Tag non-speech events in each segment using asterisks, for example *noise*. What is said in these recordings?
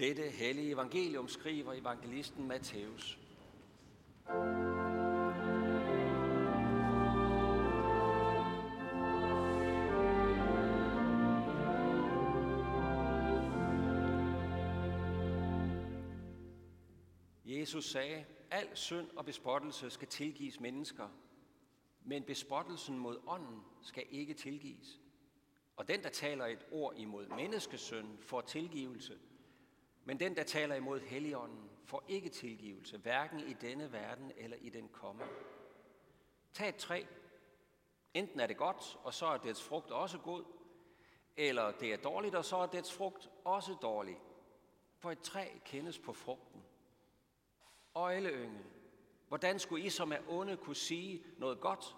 Dette hellige evangelium skriver evangelisten Matthæus. Jesus sagde, al synd og bespottelse skal tilgives mennesker, men bespottelsen mod ånden skal ikke tilgives. Og den, der taler et ord imod menneskesøn, får tilgivelse, men den, der taler imod Helligånden, får ikke tilgivelse, hverken i denne verden eller i den kommende. Tag et træ. Enten er det godt, og så er dets frugt også god, eller det er dårligt, og så er dets frugt også dårlig. For et træ kendes på frugten. Øjleynge, hvordan skulle I, som er onde, kunne sige noget godt?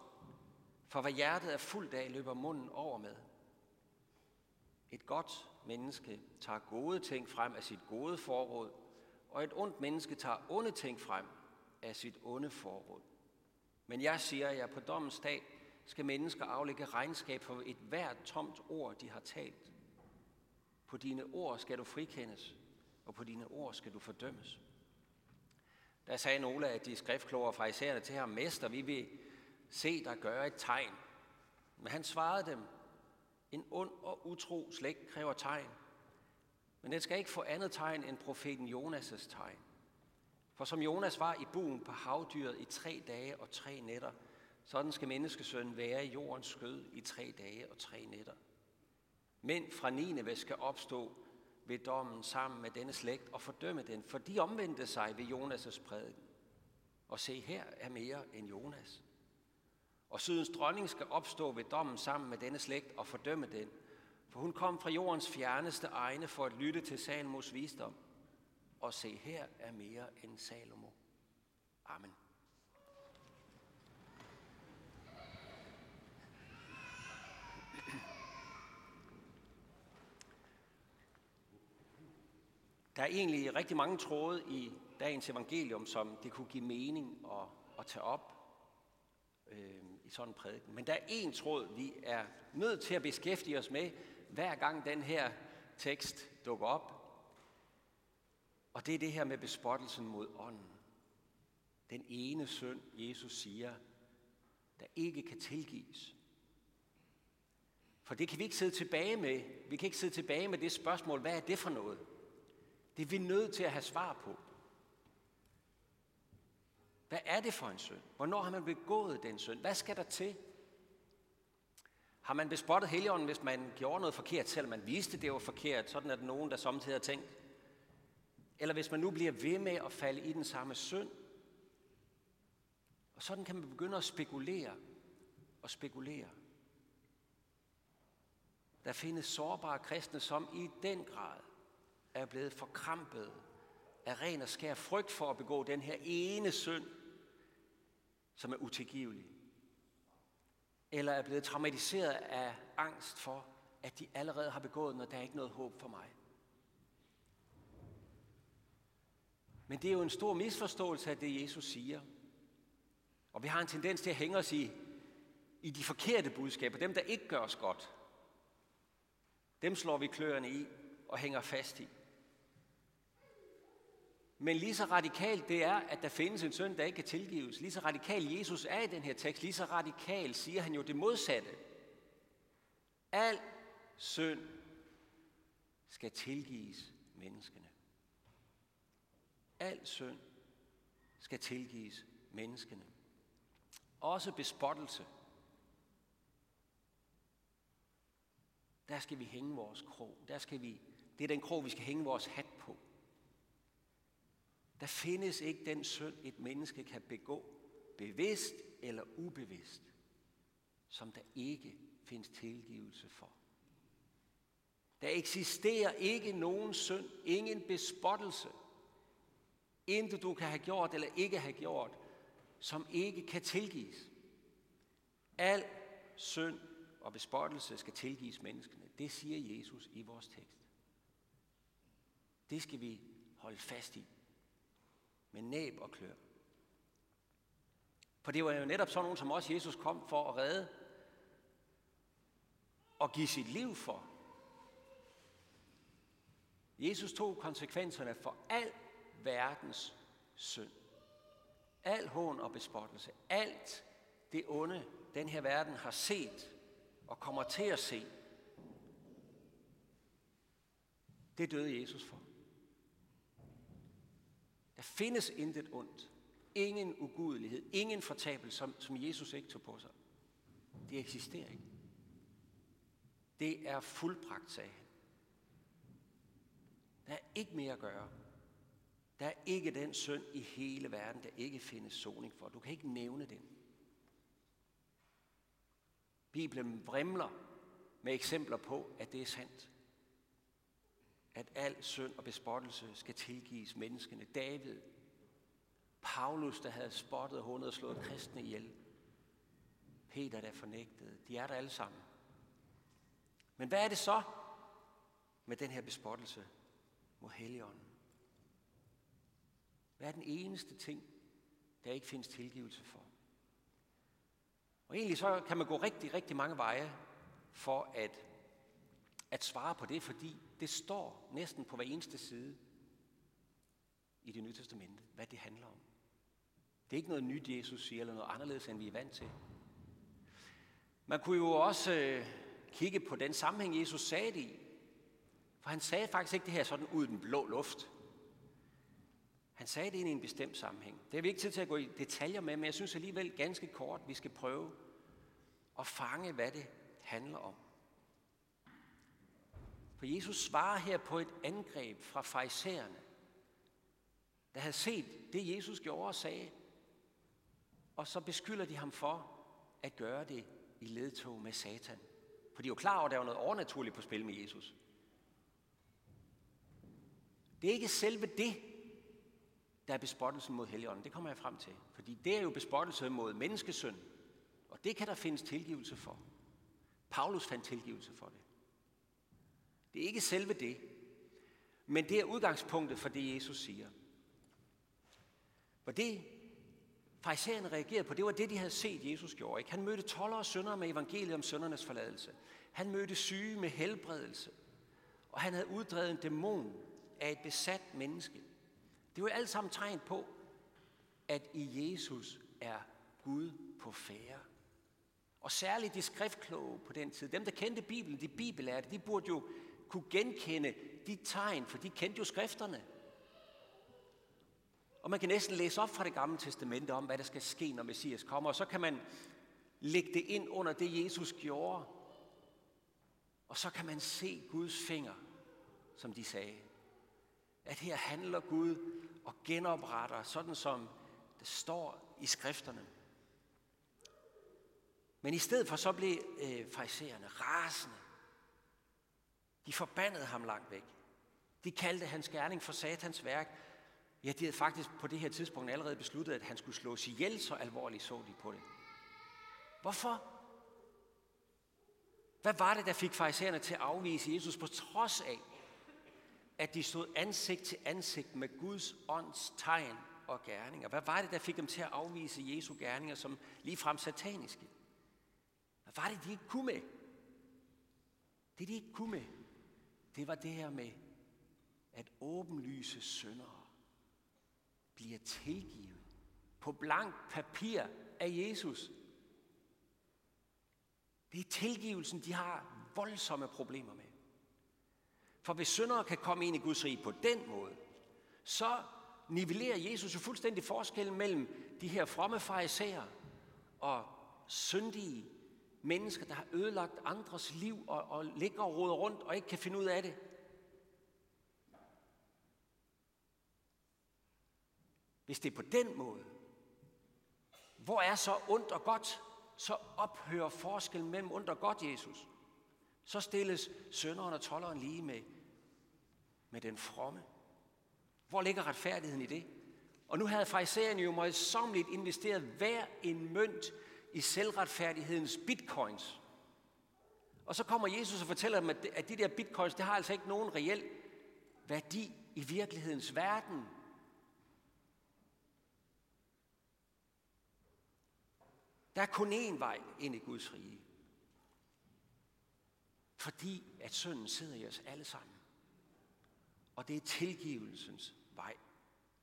For hvad hjertet er fuldt af, løber munden over med. Et godt menneske tager gode ting frem af sit gode forråd, og et ondt menneske tager onde ting frem af sit onde forråd. Men jeg siger jer, på dommens dag skal mennesker aflægge regnskab for et hvert tomt ord, de har talt. På dine ord skal du frikendes, og på dine ord skal du fordømmes. Der sagde nogle af de skriftkloge fra isærne til ham, Mester, vi vil se dig gøre et tegn. Men han svarede dem, en ond og utro slægt kræver tegn. Men den skal ikke få andet tegn end profeten Jonas' tegn. For som Jonas var i buen på havdyret i tre dage og tre nætter, sådan skal menneskesønnen være i jordens skød i tre dage og tre nætter. Mænd fra Nineve skal opstå ved dommen sammen med denne slægt og fordømme den, for de omvendte sig ved Jonas' prædiken. Og se, her er mere end Jonas. Og sydens dronning skal opstå ved dommen sammen med denne slægt og fordømme den, for hun kom fra jordens fjerneste egne for at lytte til Salomos visdom. Og se, her er mere end Salomo. Amen. *clears throat* Der er egentlig rigtig mange tråde i dagens evangelium, som det kunne give mening at, at tage op øh, i sådan en prædiken. Men der er en tråd, vi er nødt til at beskæftige os med, hver gang den her tekst dukker op. Og det er det her med bespottelsen mod ånden. Den ene søn, Jesus siger, der ikke kan tilgives. For det kan vi ikke sidde tilbage med. Vi kan ikke sidde tilbage med det spørgsmål, hvad er det for noget? Det er vi nødt til at have svar på. Hvad er det for en synd? Hvornår har man begået den synd? Hvad skal der til? Har man bespottet Helligånden, hvis man gjorde noget forkert, selvom man vidste, det var forkert? Sådan er der nogen, der samtidig har tænkt. Eller hvis man nu bliver ved med at falde i den samme synd. Og sådan kan man begynde at spekulere og spekulere. Der findes sårbare kristne, som i den grad er blevet forkrampet af ren og skær frygt for at begå den her ene synd, som er utilgivelig. Eller er blevet traumatiseret af angst for, at de allerede har begået, når der er ikke noget håb for mig. Men det er jo en stor misforståelse af det, Jesus siger. Og vi har en tendens til at hænge os i, i de forkerte budskaber, dem der ikke gør os godt. Dem slår vi kløerne i og hænger fast i. Men lige så radikalt det er, at der findes en synd, der ikke kan tilgives, lige så radikal Jesus er i den her tekst, lige så radikal siger han jo det modsatte. Al synd skal tilgives menneskene. Al synd skal tilgives menneskene. Også bespottelse. Der skal vi hænge vores krog. Der skal vi, det er den krog, vi skal hænge vores hat på. Der findes ikke den synd, et menneske kan begå, bevidst eller ubevidst, som der ikke findes tilgivelse for. Der eksisterer ikke nogen synd, ingen bespottelse, intet du kan have gjort eller ikke have gjort, som ikke kan tilgives. Al synd og bespottelse skal tilgives menneskene. Det siger Jesus i vores tekst. Det skal vi holde fast i med næb og klør. For det var jo netop sådan nogen, som også Jesus kom for at redde og give sit liv for. Jesus tog konsekvenserne for al verdens synd. Al hån og bespottelse, alt det onde, den her verden har set og kommer til at se, det døde Jesus for. Der findes intet ondt, ingen ugudelighed, ingen fortabelse, som, som Jesus ikke tog på sig. Det eksisterer ikke. Det er fuldbragt, sagde han. Der er ikke mere at gøre. Der er ikke den synd i hele verden, der ikke findes soning for. Du kan ikke nævne den. Bibelen vrimler med eksempler på, at det er sandt. At al synd og bespottelse skal tilgives menneskene. David, Paulus, der havde spottet og hundet og slået kristne ihjel. Peter, der fornægtede. De er der alle sammen. Men hvad er det så med den her bespottelse mod Helligånden? Hvad er den eneste ting, der ikke findes tilgivelse for? Og egentlig så kan man gå rigtig, rigtig mange veje for at, at svare på det, fordi det står næsten på hver eneste side i det nye testamente, hvad det handler om. Det er ikke noget nyt, Jesus siger, eller noget anderledes, end vi er vant til. Man kunne jo også øh, kigge på den sammenhæng, Jesus sagde det i. For han sagde faktisk ikke det her sådan ud i den blå luft. Han sagde det ind i en bestemt sammenhæng. Det er vi ikke tid til at gå i detaljer med, men jeg synes alligevel ganske kort, vi skal prøve at fange, hvad det handler om. For Jesus svarer her på et angreb fra farisæerne, der havde set det, Jesus gjorde og sagde, og så beskylder de ham for at gøre det i ledtog med Satan. For de er jo klar over, at der er noget overnaturligt på spil med Jesus. Det er ikke selve det, der er bespottelsen mod Helligånden. Det kommer jeg frem til. Fordi det er jo bespottelse mod menneskesøn. Og det kan der findes tilgivelse for. Paulus fandt tilgivelse for det. Det er ikke selve det, men det er udgangspunktet for det, Jesus siger. For det, farisæerne reagerede på, det var det, de havde set, Jesus gjorde. Ikke? Han mødte toller og sønder med evangeliet om søndernes forladelse. Han mødte syge med helbredelse. Og han havde uddrevet en dæmon af et besat menneske. Det var alt sammen tegn på, at i Jesus er Gud på færre. Og særligt de skriftkloge på den tid, dem der kendte Bibelen, de bibellærte, de burde jo kunne genkende de tegn, for de kendte jo skrifterne. Og man kan næsten læse op fra det gamle testamente om, hvad der skal ske, når Messias kommer, og så kan man lægge det ind under det, Jesus gjorde. Og så kan man se Guds finger, som de sagde. At her handler Gud og genopretter, sådan som det står i skrifterne. Men i stedet for så blev øh, farisæerne rasende. De forbandede ham langt væk. De kaldte hans gerning for satans værk. Ja, de havde faktisk på det her tidspunkt allerede besluttet, at han skulle slås ihjel, så alvorligt så de på det. Hvorfor? Hvad var det, der fik farisæerne til at afvise Jesus på trods af, at de stod ansigt til ansigt med Guds ånds tegn og gerninger? Hvad var det, der fik dem til at afvise Jesu gerninger som ligefrem sataniske? Hvad var det, de ikke kunne med? Det, de ikke kunne med, det var det her med, at åbenlyse syndere bliver tilgivet på blank papir af Jesus. Det er tilgivelsen, de har voldsomme problemer med. For hvis syndere kan komme ind i Guds rige på den måde, så nivellerer Jesus jo fuldstændig forskellen mellem de her fromme fariserer og syndige mennesker, der har ødelagt andres liv og, og ligger og roder rundt og ikke kan finde ud af det. Hvis det er på den måde, hvor er så ondt og godt? Så ophører forskellen mellem ondt og godt, Jesus. Så stilles sønderen og tolleren lige med, med den fromme. Hvor ligger retfærdigheden i det? Og nu havde farisæerne jo møjsommeligt investeret hver en mønt i selvretfærdighedens bitcoins. Og så kommer Jesus og fortæller dem, at de der bitcoins, det har altså ikke nogen reel værdi i virkelighedens verden. Der er kun én vej ind i Guds rige. Fordi at synden sidder i os alle sammen. Og det er tilgivelsens vej.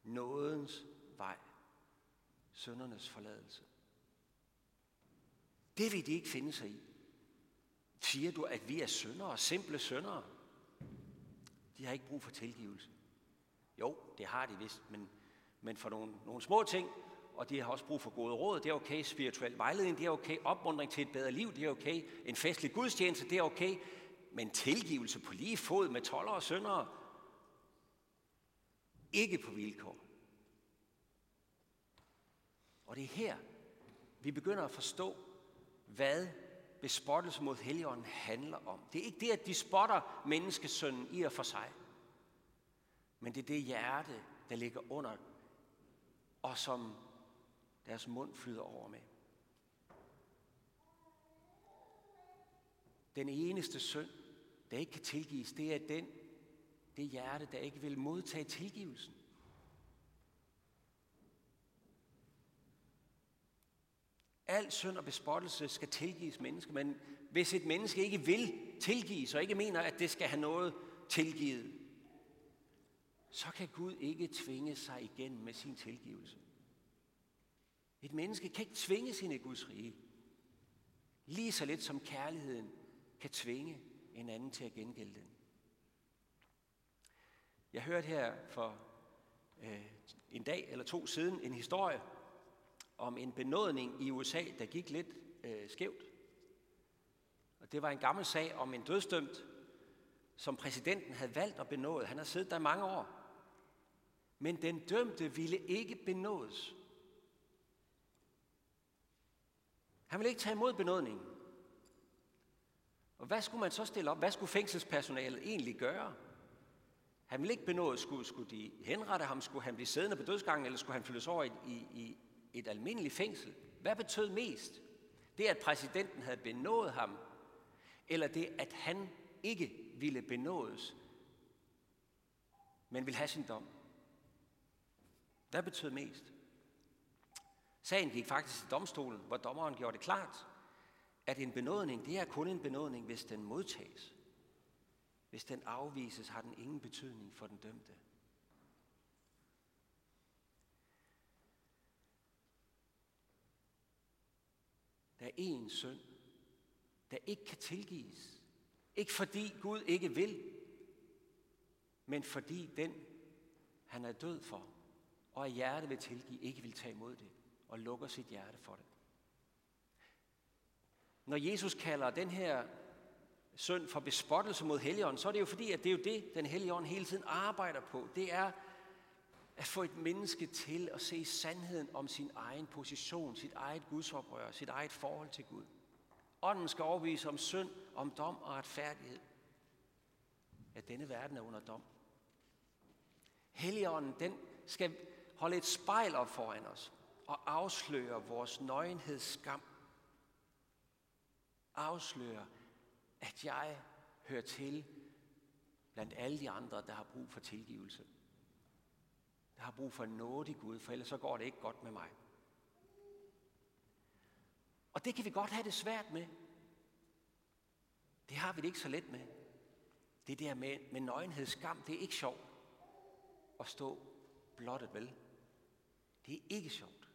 Nådens vej. Søndernes forladelse. Det vil de ikke finde sig i. Siger du, at vi er syndere, simple syndere? De har ikke brug for tilgivelse. Jo, det har de vist, men, men for nogle, nogle små ting, og de har også brug for gode råd, det er okay. Spirituel vejledning, det er okay. Opmundring til et bedre liv, det er okay. En festlig gudstjeneste, det er okay. Men tilgivelse på lige fod med toller og syndere, ikke på vilkår. Og det er her, vi begynder at forstå, hvad bespottelse mod Helligånden handler om. Det er ikke det, at de spotter menneskesønnen i og for sig. Men det er det hjerte, der ligger under, og som deres mund flyder over med. Den eneste synd, der ikke kan tilgives, det er den, det hjerte, der ikke vil modtage tilgivelsen. Al synd og bespottelse skal tilgives menneske, men hvis et menneske ikke vil tilgives, og ikke mener, at det skal have noget tilgivet, så kan Gud ikke tvinge sig igen med sin tilgivelse. Et menneske kan ikke tvinge sin i Guds rige. Lige så lidt som kærligheden kan tvinge en anden til at gengælde den. Jeg hørte her for øh, en dag eller to siden en historie om en benådning i USA, der gik lidt øh, skævt. Og det var en gammel sag om en dødsdømt, som præsidenten havde valgt at benåde. Han har siddet der mange år. Men den dømte ville ikke benådes. Han ville ikke tage imod benådningen. Og hvad skulle man så stille op? Hvad skulle fængselspersonalet egentlig gøre? Han ville ikke benådes. Skulle, skulle de henrette ham? Skulle han blive siddende på dødsgangen? Eller skulle han flyttes over i, i, i et almindeligt fængsel? Hvad betød mest? Det, at præsidenten havde benået ham, eller det, at han ikke ville benådes, men ville have sin dom? Hvad betød mest? Sagen gik faktisk til domstolen, hvor dommeren gjorde det klart, at en benådning, det er kun en benådning, hvis den modtages. Hvis den afvises, har den ingen betydning for den dømte. Der er én synd, der ikke kan tilgives. Ikke fordi Gud ikke vil, men fordi den, han er død for, og at hjerte vil tilgive, ikke vil tage imod det og lukker sit hjerte for det. Når Jesus kalder den her synd for bespottelse mod Helligånden, så er det jo fordi, at det er jo det, den Helligånd hele tiden arbejder på. Det er at få et menneske til at se sandheden om sin egen position, sit eget gudsoprør, sit eget forhold til Gud. Ånden skal overbevise om synd, om dom og retfærdighed. At denne verden er under dom. Helligånden, den skal holde et spejl op foran os og afsløre vores nøgenhedsskam. Afsløre, at jeg hører til blandt alle de andre, der har brug for tilgivelse. Jeg har brug for nåde i Gud, for ellers så går det ikke godt med mig. Og det kan vi godt have det svært med. Det har vi det ikke så let med. Det der med, med nøgenhed, skam, det er ikke sjovt at stå blottet, vel? Det er ikke sjovt.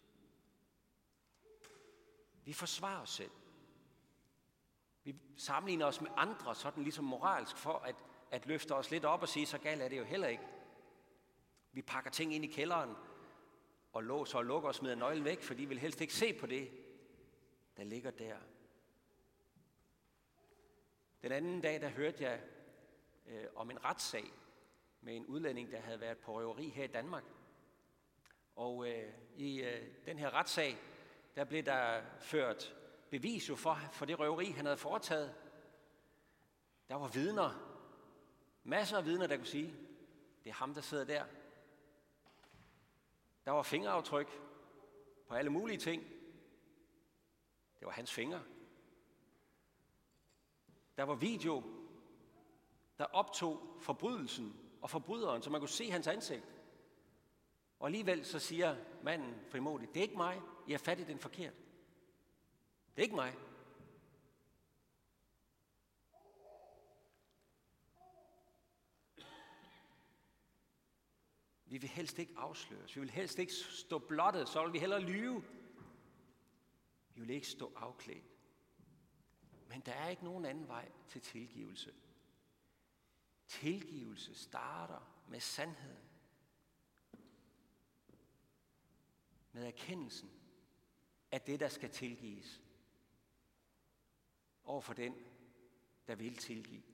Vi forsvarer os selv. Vi sammenligner os med andre, sådan ligesom moralsk, for at, at løfte os lidt op og sige, så galt er det jo heller ikke. Vi pakker ting ind i kælderen og låser og lukker og smider nøglen væk, for de vil helst ikke se på det, der ligger der. Den anden dag, der hørte jeg øh, om en retssag med en udlænding, der havde været på røveri her i Danmark. Og øh, i øh, den her retssag, der blev der ført bevis jo for, for det røveri, han havde foretaget. Der var vidner, masser af vidner, der kunne sige, det er ham, der sidder der. Der var fingeraftryk på alle mulige ting. Det var hans fingre. Der var video, der optog forbrydelsen og forbryderen, så man kunne se hans ansigt. Og alligevel så siger manden frimodigt, det er ikke mig, I har fat i den forkert. Det er ikke mig. Vi vil helst ikke afsløres. Vi vil helst ikke stå blottet, så vil vi hellere lyve. Vi vil ikke stå afklædt. Men der er ikke nogen anden vej til tilgivelse. Tilgivelse starter med sandheden. Med erkendelsen af det, der skal tilgives. Over for den, der vil tilgive.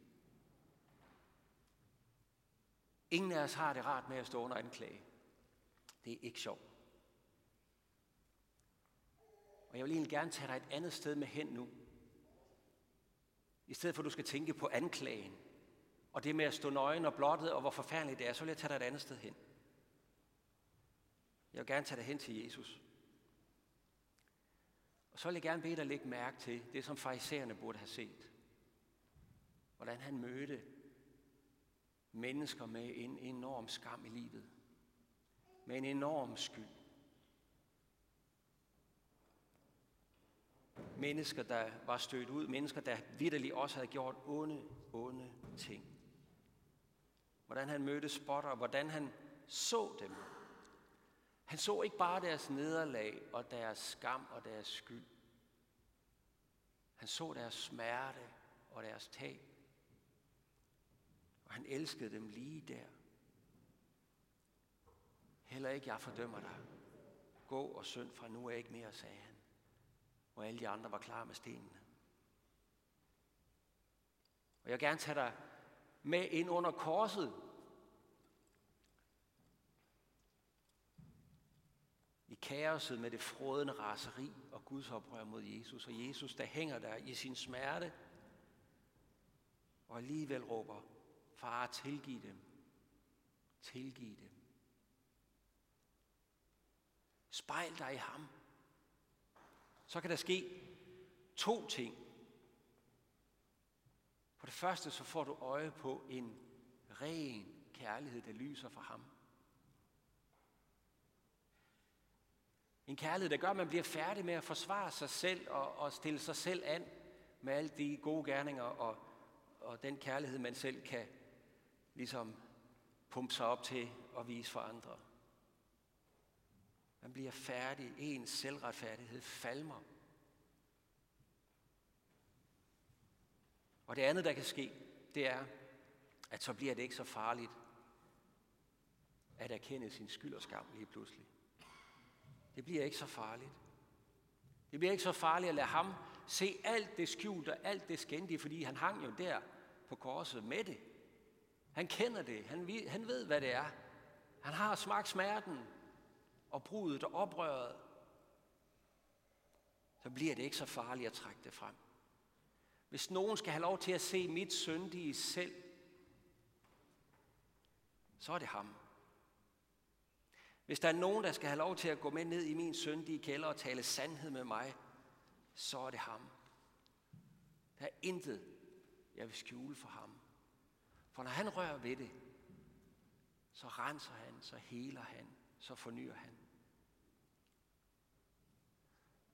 Ingen af os har det rart med at stå under anklage. Det er ikke sjovt. Og jeg vil egentlig gerne tage dig et andet sted med hen nu. I stedet for at du skal tænke på anklagen, og det med at stå nøgen og blottet, og hvor forfærdeligt det er, så vil jeg tage dig et andet sted hen. Jeg vil gerne tage dig hen til Jesus. Og så vil jeg gerne bede dig lægge mærke til det, som farisæerne burde have set. Hvordan han mødte mennesker med en enorm skam i livet. Med en enorm skyld. Mennesker, der var stødt ud. Mennesker, der vidderligt også havde gjort onde, onde ting. Hvordan han mødte spotter, hvordan han så dem. Han så ikke bare deres nederlag og deres skam og deres skyld. Han så deres smerte og deres tab. Og han elskede dem lige der. Heller ikke jeg fordømmer dig. Gå og synd fra nu er ikke mere, sagde han. Og alle de andre var klar med stenene. Og jeg vil gerne tage dig med ind under korset. I kaoset med det frådende raseri og Guds oprør mod Jesus. Og Jesus, der hænger der i sin smerte, og alligevel råber, Far, tilgiv dem. Tilgiv dem. Spejl dig i ham. Så kan der ske to ting. For det første så får du øje på en ren kærlighed, der lyser for ham. En kærlighed, der gør, at man bliver færdig med at forsvare sig selv og, og stille sig selv an med alle de gode gerninger og, og den kærlighed, man selv kan ligesom pumpe sig op til at vise for andre. Man bliver færdig. Ens selvretfærdighed falmer. Og det andet, der kan ske, det er, at så bliver det ikke så farligt at erkende sin skyld og skam lige pludselig. Det bliver ikke så farligt. Det bliver ikke så farligt at lade ham se alt det skjulte og alt det skændige, fordi han hang jo der på korset med det. Han kender det. Han, han ved, hvad det er. Han har smagt smerten og brudet og oprøret. Så bliver det ikke så farligt at trække det frem. Hvis nogen skal have lov til at se mit syndige selv, så er det ham. Hvis der er nogen, der skal have lov til at gå med ned i min syndige kælder og tale sandhed med mig, så er det ham. Der er intet, jeg vil skjule for ham. For når han rører ved det, så renser han, så heler han, så fornyer han.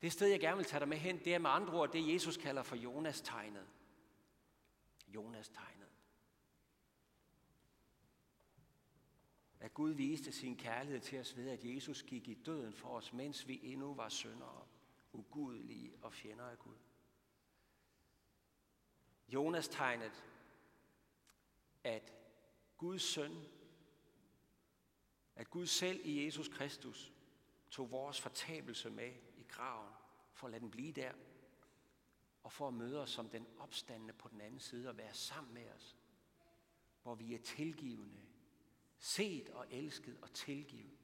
Det sted, jeg gerne vil tage dig med hen, det er med andre ord det, Jesus kalder for Jonas-tegnet. Jonas-tegnet. At Gud viste sin kærlighed til os ved, at Jesus gik i døden for os, mens vi endnu var syndere, ugudelige og fjender af Gud. Jonas-tegnet at Guds søn, at Gud selv i Jesus Kristus tog vores fortabelse med i graven, for at lade den blive der, og for at møde os som den opstandende på den anden side og være sammen med os, hvor vi er tilgivende, set og elsket og tilgivet,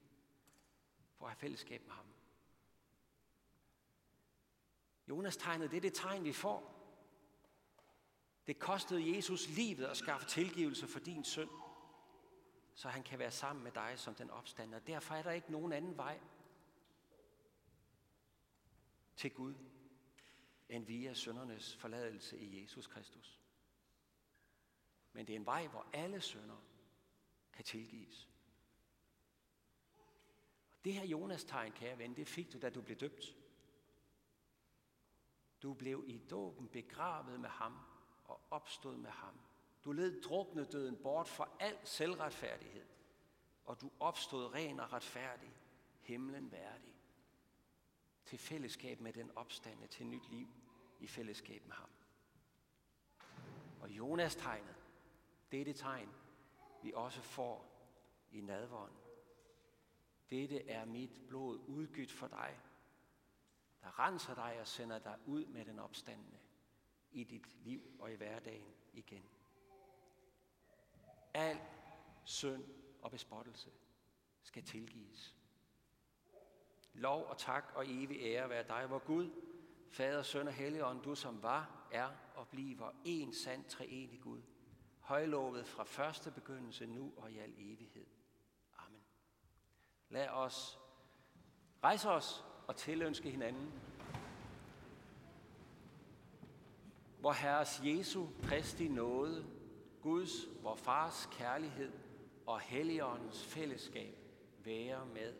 for at have fællesskab med ham. Jonas tegnede det er det tegn, vi får, det kostede Jesus livet at skaffe tilgivelse for din synd, så han kan være sammen med dig som den opstander. Derfor er der ikke nogen anden vej til Gud, end via syndernes forladelse i Jesus Kristus. Men det er en vej, hvor alle sønder kan tilgives. Og det her Jonas-tegn, kære ven, det fik du, da du blev døbt. Du blev i dåben begravet med ham og opstod med ham. Du led drukne døden bort fra al selvretfærdighed. og du opstod ren og retfærdig, himlen værdig, til fællesskab med den opstande, til nyt liv i fællesskab med ham. Og Jonas tegnet, det er det tegn, vi også får i nadvånden. Dette er mit blod udgydt for dig, der renser dig og sender dig ud med den opstandende i dit liv og i hverdagen igen. Al synd og bespottelse skal tilgives. Lov og tak og evig ære være dig, hvor Gud, Fader, Søn og Helligånd, du som var, er og bliver en sand treenig Gud, højlovet fra første begyndelse nu og i al evighed. Amen. Lad os rejse os og tilønske hinanden. Hvor Herres Jesu Kristi nåde, Guds, vor Fars kærlighed og Helligåndens fællesskab være med.